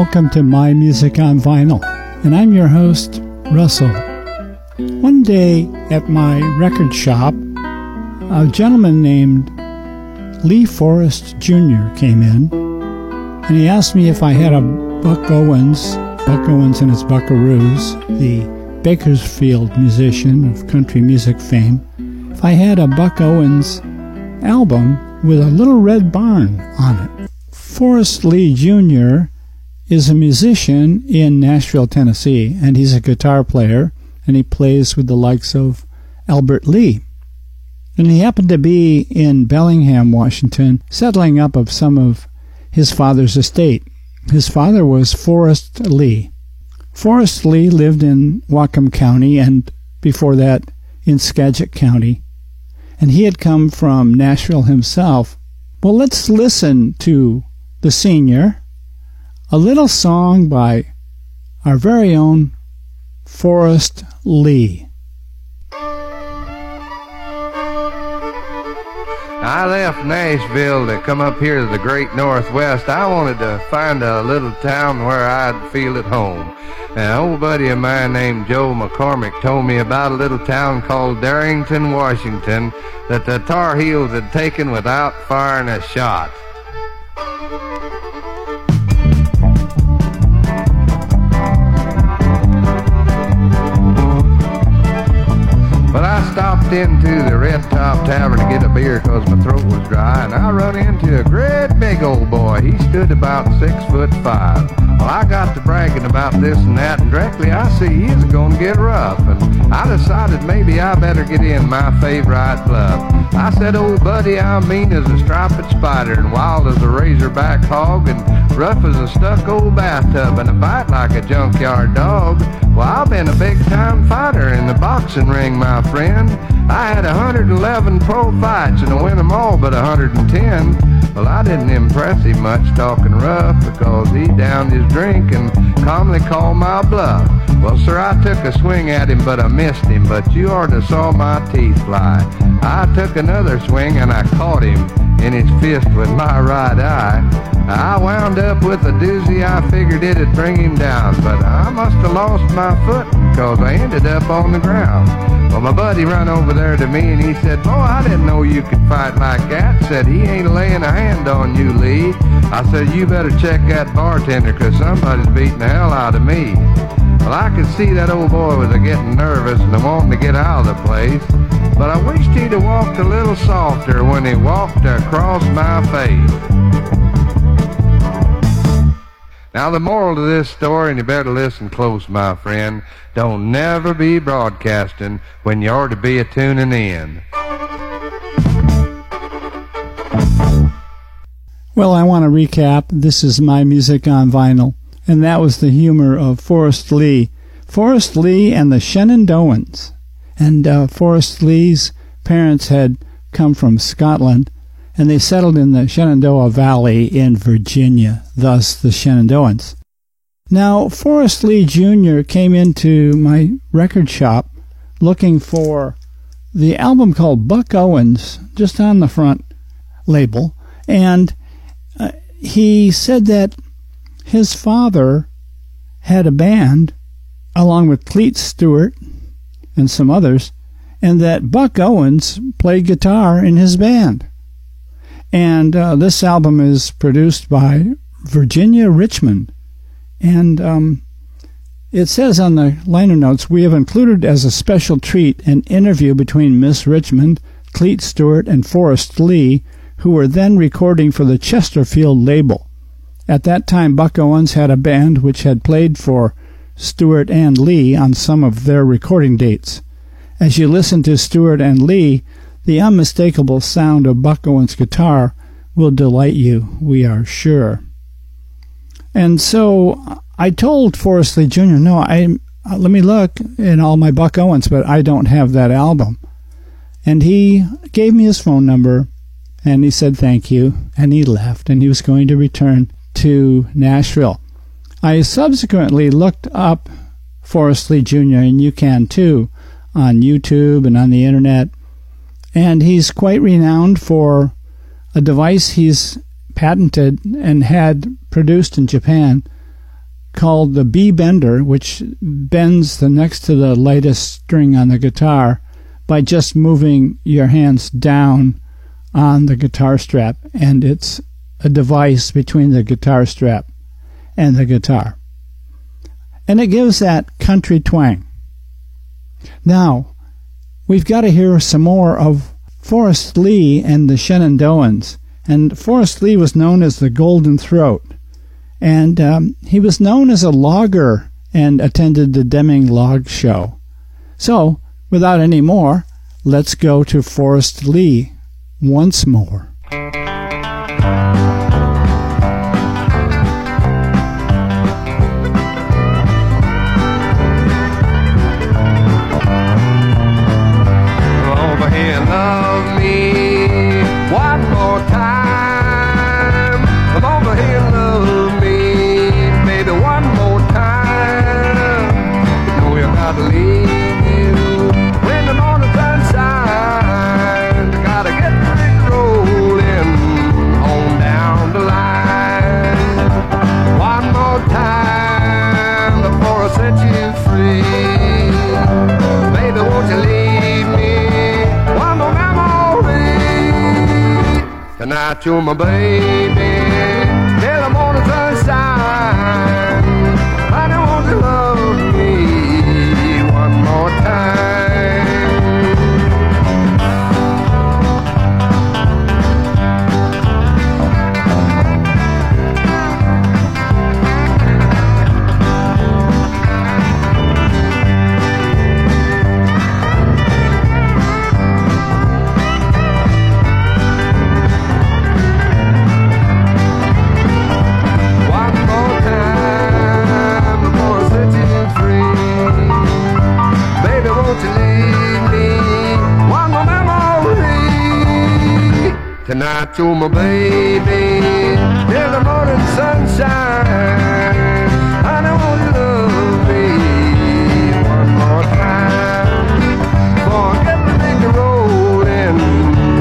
welcome to My Music on Vinyl, and I'm your host, Russell. One day at my record shop, a gentleman named Lee Forrest Jr. came in, and he asked me if I had a Buck Owens, Buck Owens and his Buckaroos, the Bakersfield musician of country music fame, if I had a Buck Owens album with a little red barn on it. Forrest Lee Jr is a musician in Nashville, Tennessee, and he's a guitar player, and he plays with the likes of Albert Lee. And he happened to be in Bellingham, Washington, settling up of some of his father's estate. His father was Forrest Lee. Forrest Lee lived in Whatcom County and before that in Skagit County. And he had come from Nashville himself. Well, let's listen to the senior a little song by our very own Forrest Lee. I left Nashville to come up here to the great Northwest. I wanted to find a little town where I'd feel at home. An old buddy of mine named Joe McCormick told me about a little town called Darrington, Washington, that the Tar Heels had taken without firing a shot. Stopped into the Red Top Tavern to get a beer because my throat was dry, and I run into a great big old boy. He stood about six foot five. Well, I got to bragging about this and that, and directly I see he's going to get rough, and I decided maybe I better get in my favorite club. I said, old buddy, I'm mean as a striped spider, and wild as a razorback hog, and rough as a stuck old bathtub, and a bite like a junkyard dog. Well, I've been a big-time fighter in the boxing ring, my friend. I had 111 pro fights and I win them all but 110. Well, I didn't impress him much talking rough because he downed his drink and calmly called my bluff. Well, sir, I took a swing at him, but I missed him. But you oughta saw my teeth fly. I took another swing and I caught him in his fist with my right eye. I wound up with a doozy. I figured it'd bring him down, but I must have lost my foot because I ended up on the ground. Well, my buddy run over there to me and he said, Boy, I didn't know you could fight like that. Said, he ain't laying a hand on you, Lee. I said, you better check that bartender because somebody's beating the hell out of me. Well, I could see that old boy was a getting nervous and wanting to get out of the place. But I wished he'd have walked a little softer when he walked across my face. Now, the moral to this story, and you better listen close, my friend, don't never be broadcasting when you ought to be a tuning in. Well, I want to recap. This is my music on vinyl, and that was the humor of Forrest Lee. Forrest Lee and the Shenandoahs. And uh, Forrest Lee's parents had come from Scotland and they settled in the Shenandoah Valley in Virginia, thus the Shenandoahs. Now, Forrest Lee Jr. came into my record shop looking for the album called Buck Owens, just on the front label, and he said that his father had a band along with Cleet Stewart and some others, and that Buck Owens played guitar in his band. And uh, this album is produced by Virginia Richmond. And um, it says on the liner notes, we have included as a special treat an interview between Miss Richmond, Cleet Stewart, and Forrest Lee, who were then recording for the Chesterfield label. At that time, Buck Owens had a band which had played for Stewart and Lee on some of their recording dates. As you listen to Stewart and Lee, the unmistakable sound of Buck Owens' guitar will delight you, we are sure. And so I told Forrest Lee Jr., no, I uh, let me look in all my Buck Owens, but I don't have that album. And he gave me his phone number and he said thank you and he left and he was going to return to Nashville. I subsequently looked up Forrest Lee Jr., and you can too, on YouTube and on the internet and he's quite renowned for a device he's patented and had produced in Japan called the B bender, which bends the next to the lightest string on the guitar by just moving your hands down on the guitar strap, and it's a device between the guitar strap and the guitar. And it gives that country twang. Now, we've got to hear some more of Forrest Lee and the Shenandoahs. And Forrest Lee was known as the Golden Throat. And um, he was known as a logger and attended the Deming Log Show. So, without any more, let's go to Forrest Lee once more. You're my baby You're my baby till the morning sunshine. Honey, won't you love me one more time? Rolling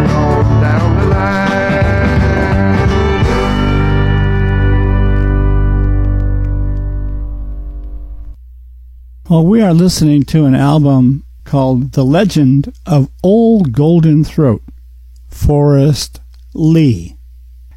on down the line. Well, we are listening to an album called The Legend of Old Golden Throat, Forrest Lee.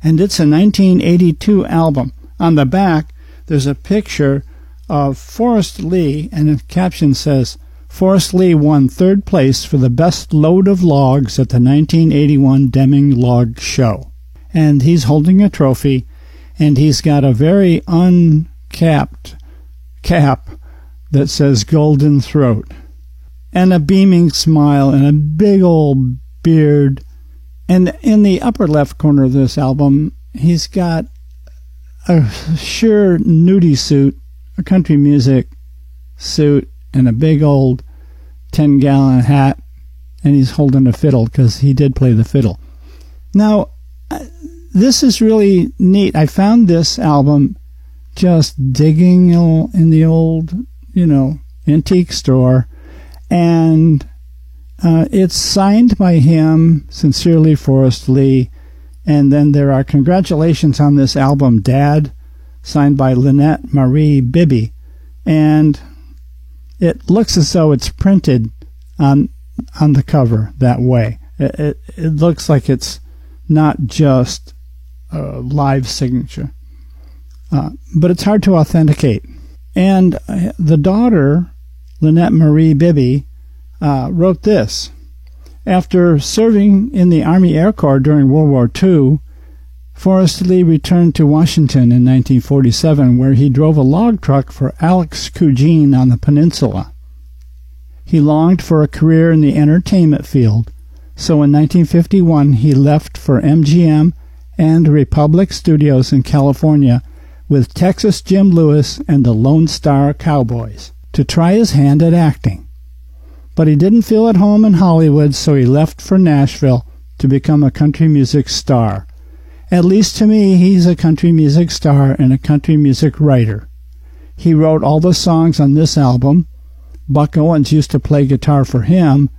And it's a 1982 album. On the back, there's a picture of Forrest Lee, and the caption says, Forrest Lee won third place for the best load of logs at the 1981 Deming Log Show. And he's holding a trophy, and he's got a very uncapped cap that says Golden Throat, and a beaming smile, and a big old beard. And in the upper left corner of this album, he's got a sure nudie suit, a country music suit, and a big old 10 gallon hat, and he's holding a fiddle because he did play the fiddle. Now, uh, this is really neat. I found this album just digging in the old you know, antique store, and uh, it's signed by him, sincerely, Forrest Lee. And then there are congratulations on this album, Dad, signed by Lynette Marie Bibby, and it looks as though it's printed on on the cover that way. It, it, it looks like it's not just a live signature, uh, but it's hard to authenticate. And uh, the daughter, Lynette Marie Bibby, uh, wrote this. After serving in the Army Air Corps during World War II, Forrest Lee returned to Washington in 1947, where he drove a log truck for Alex Cugine on the peninsula. He longed for a career in the entertainment field, so in 1951 he left for MGM and Republic Studios in California with Texas Jim Lewis and the Lone Star Cowboys to try his hand at acting. But he didn't feel at home in Hollywood, so he left for Nashville to become a country music star. At least to me, he's a country music star and a country music writer. He wrote all the songs on this album. Buck Owens used to play guitar for him,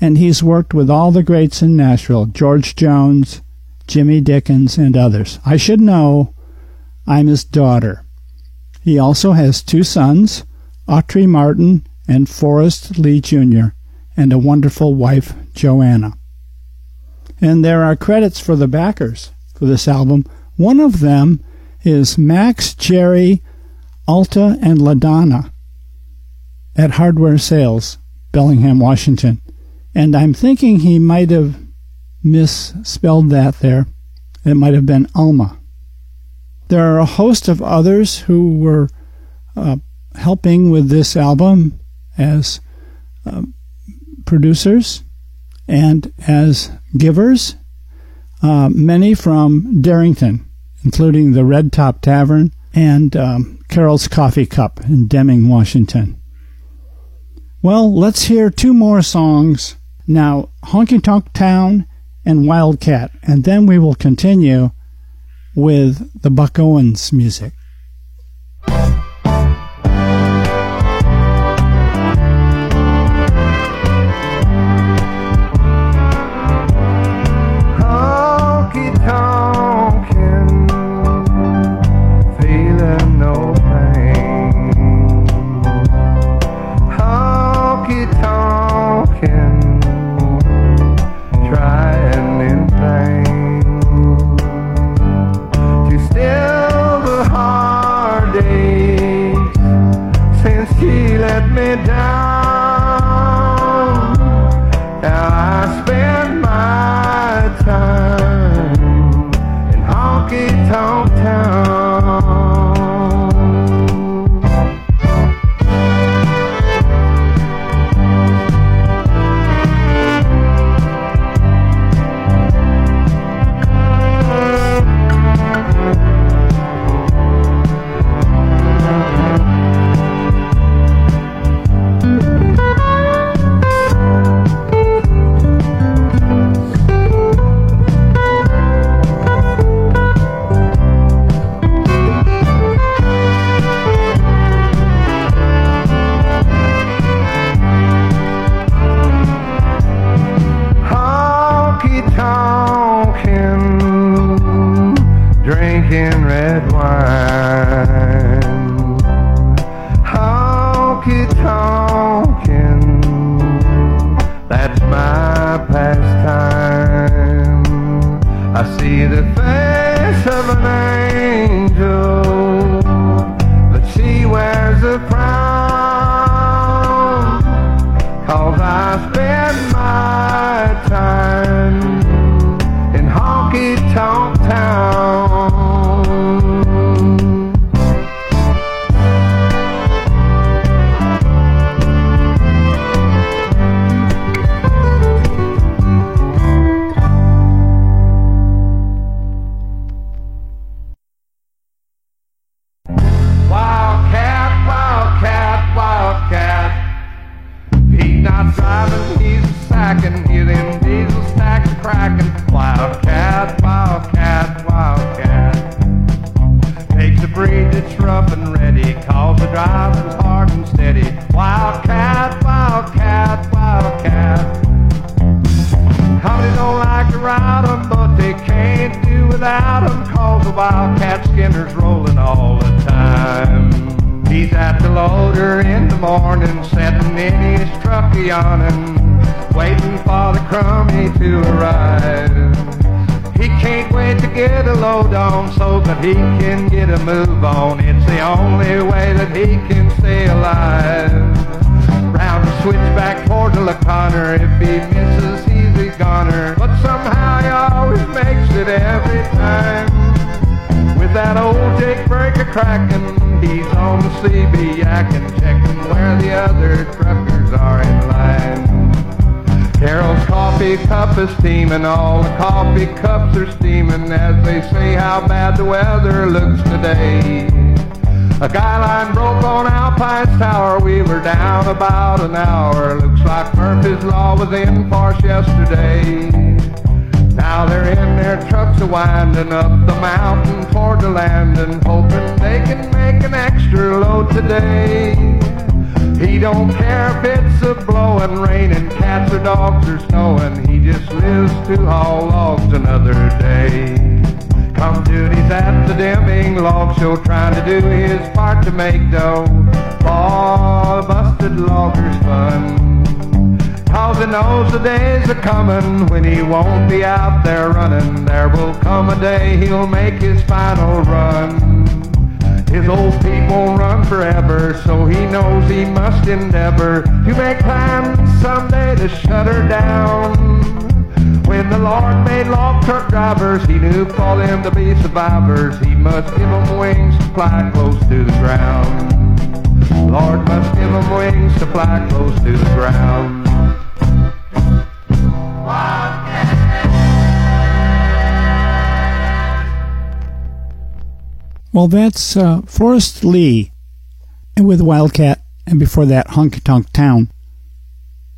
and he's worked with all the greats in Nashville George Jones, Jimmy Dickens, and others. I should know I'm his daughter. He also has two sons, Autry Martin and Forrest Lee Jr., and a wonderful wife, Joanna. And there are credits for the backers for this album. One of them is Max, Jerry, Alta, and LaDonna at Hardware Sales, Bellingham, Washington. And I'm thinking he might have misspelled that there. It might have been Alma. There are a host of others who were uh, helping with this album as uh, producers and as givers, uh, many from Darrington, including the Red Top Tavern and um, Carol's Coffee Cup in Deming, Washington. Well, let's hear two more songs now Honky Tonk Town and Wildcat, and then we will continue with the Buck Owens music. can Hold on, so that he can get a move on. It's the only way that he can stay alive. Round the switchback portal of Connor. If he misses, he's a goner. But somehow he always makes it every time. With that old Jake Breaker cracking, he's on the CB yakking, checking where the other truckers are in line. Carol's coffee cup is steaming, all the coffee cups are steaming as they say how bad the weather looks today. A guy line broke on Alpine's tower, we were down about an hour. Looks like Murphy's Law was in force yesterday. Now they're in their trucks a winding up the mountain toward the landing, hoping they can make an extra load today. He don't care if it's a show, trying to do his part to make dough. For the busted logger's fun. Cause he knows the days are coming when he won't be out there running. There will come a day he'll make his final run. His old feet won't run forever, so he knows he must endeavor to make plans someday to shut her down. When the Lord made log truck drivers, he knew for them to be survivors, he must give them wings to fly close to the ground. Lord must give them wings to fly close to the ground. Well, that's uh, Forrest Lee with Wildcat, and before that, Honky Tonk Town.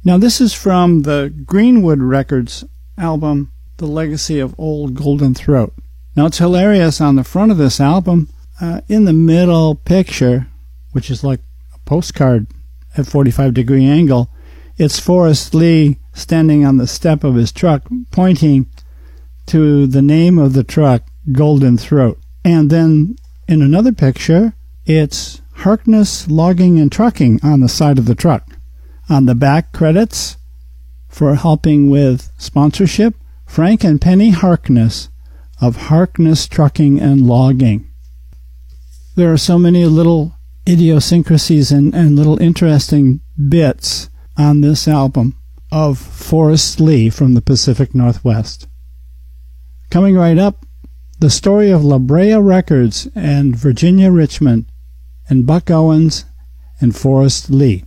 Now, this is from the Greenwood Records album, The Legacy of Old Golden Throat. Now, it's hilarious on the front of this album, uh, in the middle picture, which is like a postcard at 45 degree angle, it's Forrest Lee standing on the step of his truck, pointing to the name of the truck, Golden Throat. And then in another picture, it's Harkness Logging and Trucking on the side of the truck. On the back credits for helping with sponsorship, Frank and Penny Harkness of Harkness Trucking and Logging. There are so many little idiosyncrasies and, and little interesting bits on this album of Forrest Lee from the Pacific Northwest. Coming right up, the story of La Brea Records and Virginia Richmond and Buck Owens and Forrest Lee.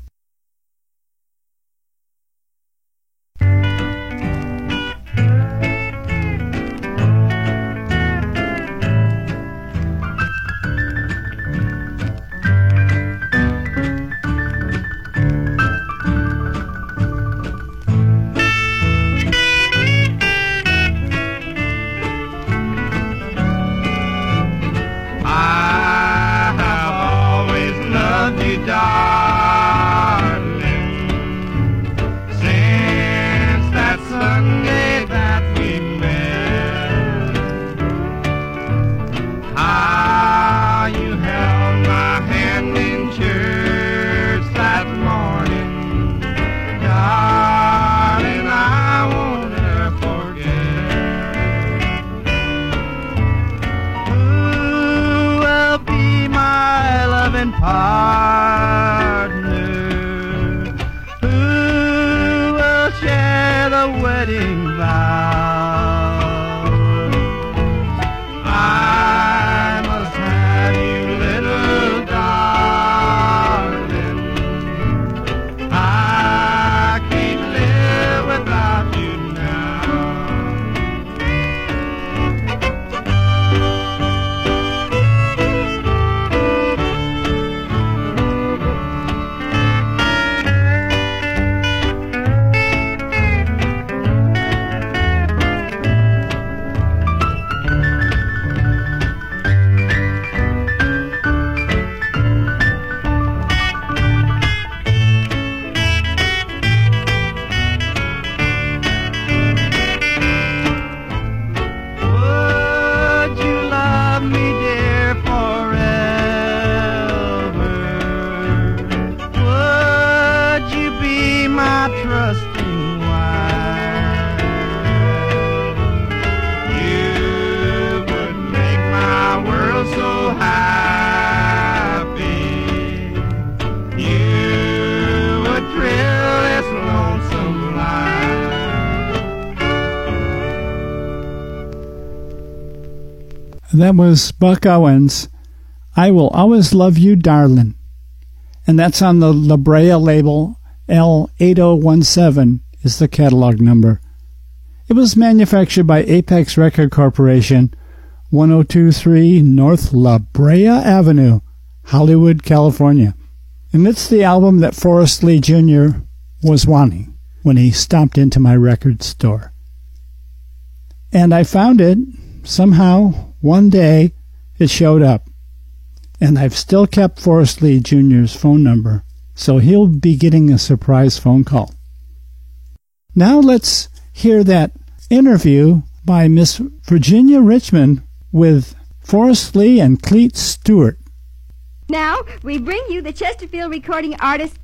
That was Buck Owens. I Will Always Love You, Darlin'. And that's on the La Brea label. L8017 is the catalog number. It was manufactured by Apex Record Corporation, 1023 North La Brea Avenue, Hollywood, California. And it's the album that Forrest Lee Jr. was wanting when he stopped into my record store. And I found it somehow one day it showed up, and I've still kept Forrest Lee Jr.'s phone number, so he'll be getting a surprise phone call. Now let's hear that interview by Miss Virginia Richmond with Forrest Lee and Cleet Stewart. Now, we bring you the Chesterfield recording artists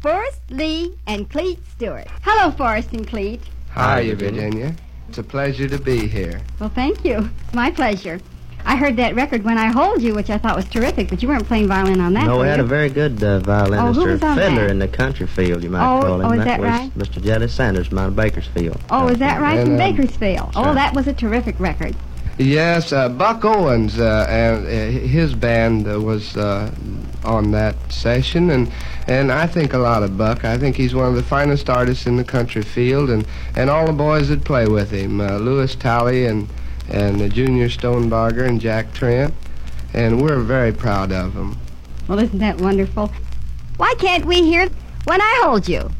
Forrest Lee and Cleet Stewart. Hello, Forrest and Cleet. Hi, Virginia. It's a pleasure to be here. Well, thank you. My pleasure. I heard that record when I hold you, which I thought was terrific, but you weren't playing violin on that. No, we had you? a very good uh, violinist Oh, who or fiddler that? in the country field, you might Oh, call him. oh, is that was right? Mr. Jelly Sanders from out of Bakersfield. Oh, is that right? And, From um, Bakersfield. Oh, that was a terrific record. Yes, uh, Buck Owens uh, and uh, his band uh, was uh, on that session, and and I think a lot of Buck. I think he's one of the finest artists in the country field, and, and all the boys that play with him, uh, Lewis Talley and and uh, Junior Stonebarger and Jack Trent, and we're very proud of them. Well, isn't that wonderful? Why can't we hear when I hold you?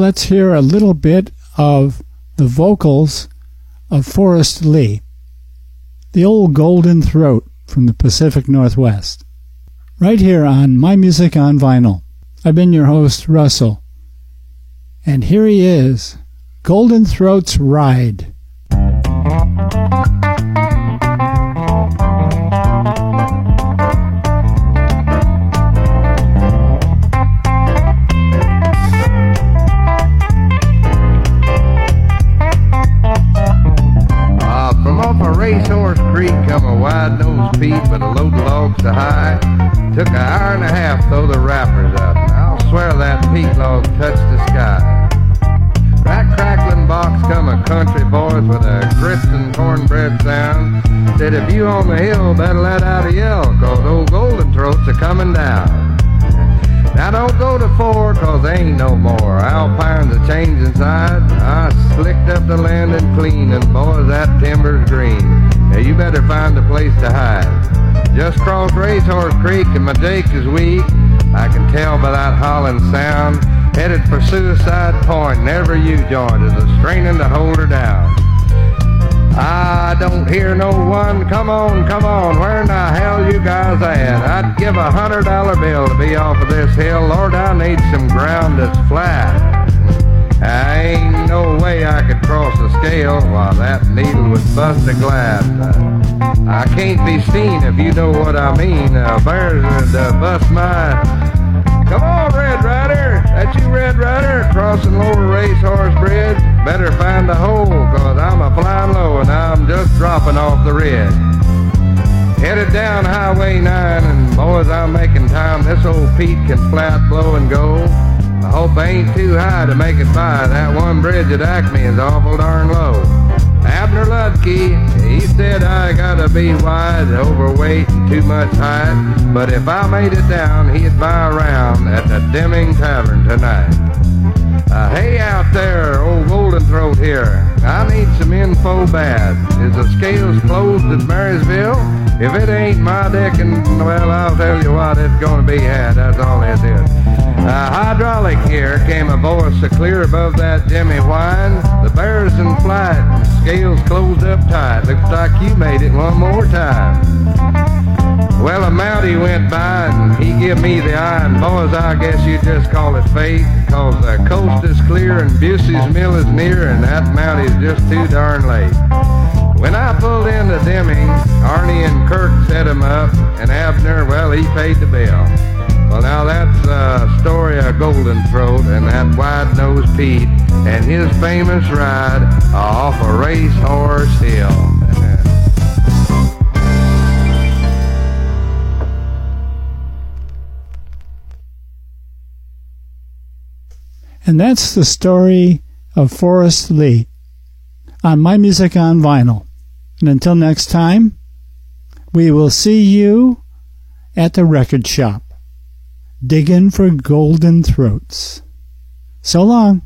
Let's hear a little bit of the vocals of Forrest Lee, the old golden throat from the Pacific Northwest. Right here on My Music on Vinyl. I've been your host, Russell. And here he is, Golden Throat's Ride. A load of logs to high. Took an hour and a half throw the wrappers up. I'll swear that Pete log touched the sky. That crackling box come a country boys with a and cornbread sound. Said if you on the hill, better let out a yell, cause old golden throats are coming down. Now don't go to four, cause they ain't no more. Alpines are changing side. I slicked up the land and clean, and boys, that timber's green. Now you better find a place to hide. Just crossed Racehorse Creek and my Jake is weak. I can tell by that hollering sound. Headed for Suicide Point, never you joined as a straining to hold her down. I don't hear no one. Come on, come on. Where in the hell you guys at? I'd give a hundred dollar bill to be off of this hill. Lord, I need some ground that's flat. I ain't no way I could cross the scale while that needle would bust a glass. I can't be seen if you know what I mean. Uh, bears uh, bust my. Come on, Red Rider. That you, Red Rider, crossing Lower Racehorse Bridge. Better find a hole, cause I'm a flying low and I'm just dropping off the red. Headed down Highway 9, and boys, I'm making time. This old Pete can flat blow and go. I hope I ain't too high to make it by. That one bridge at Acme is awful darn low. Abner Ludke, he said I gotta be wide, overweight, and too much height. But if I made it down, he'd buy a round at the Deming Tavern tonight. Uh, hey out there, old Golden Throat here. I need some info bad. Is the scales closed at Marysville? If it ain't my deck, and well, I'll tell you what, it's gonna be had. That's all it is. Uh, hydraulic here came a voice clear above that Jimmy whine. The bear's in flight, scales closed up tight. Looks like you made it one more time. Well, a Mountie went by and he give me the eye, and boys, I guess you just call it fate, cause the coast is clear and Busey's mill is near, and that Mountie's just too darn late. When I pulled into Deming, Arnie and Kirk set him up, and Abner, well, he paid the bill. Well, now that's a story of Golden Throat and that wide-nosed Pete and his famous ride off a racehorse hill. And that's the story of Forrest Lee on My Music on Vinyl. And until next time, we will see you at the record shop, digging for golden throats. So long.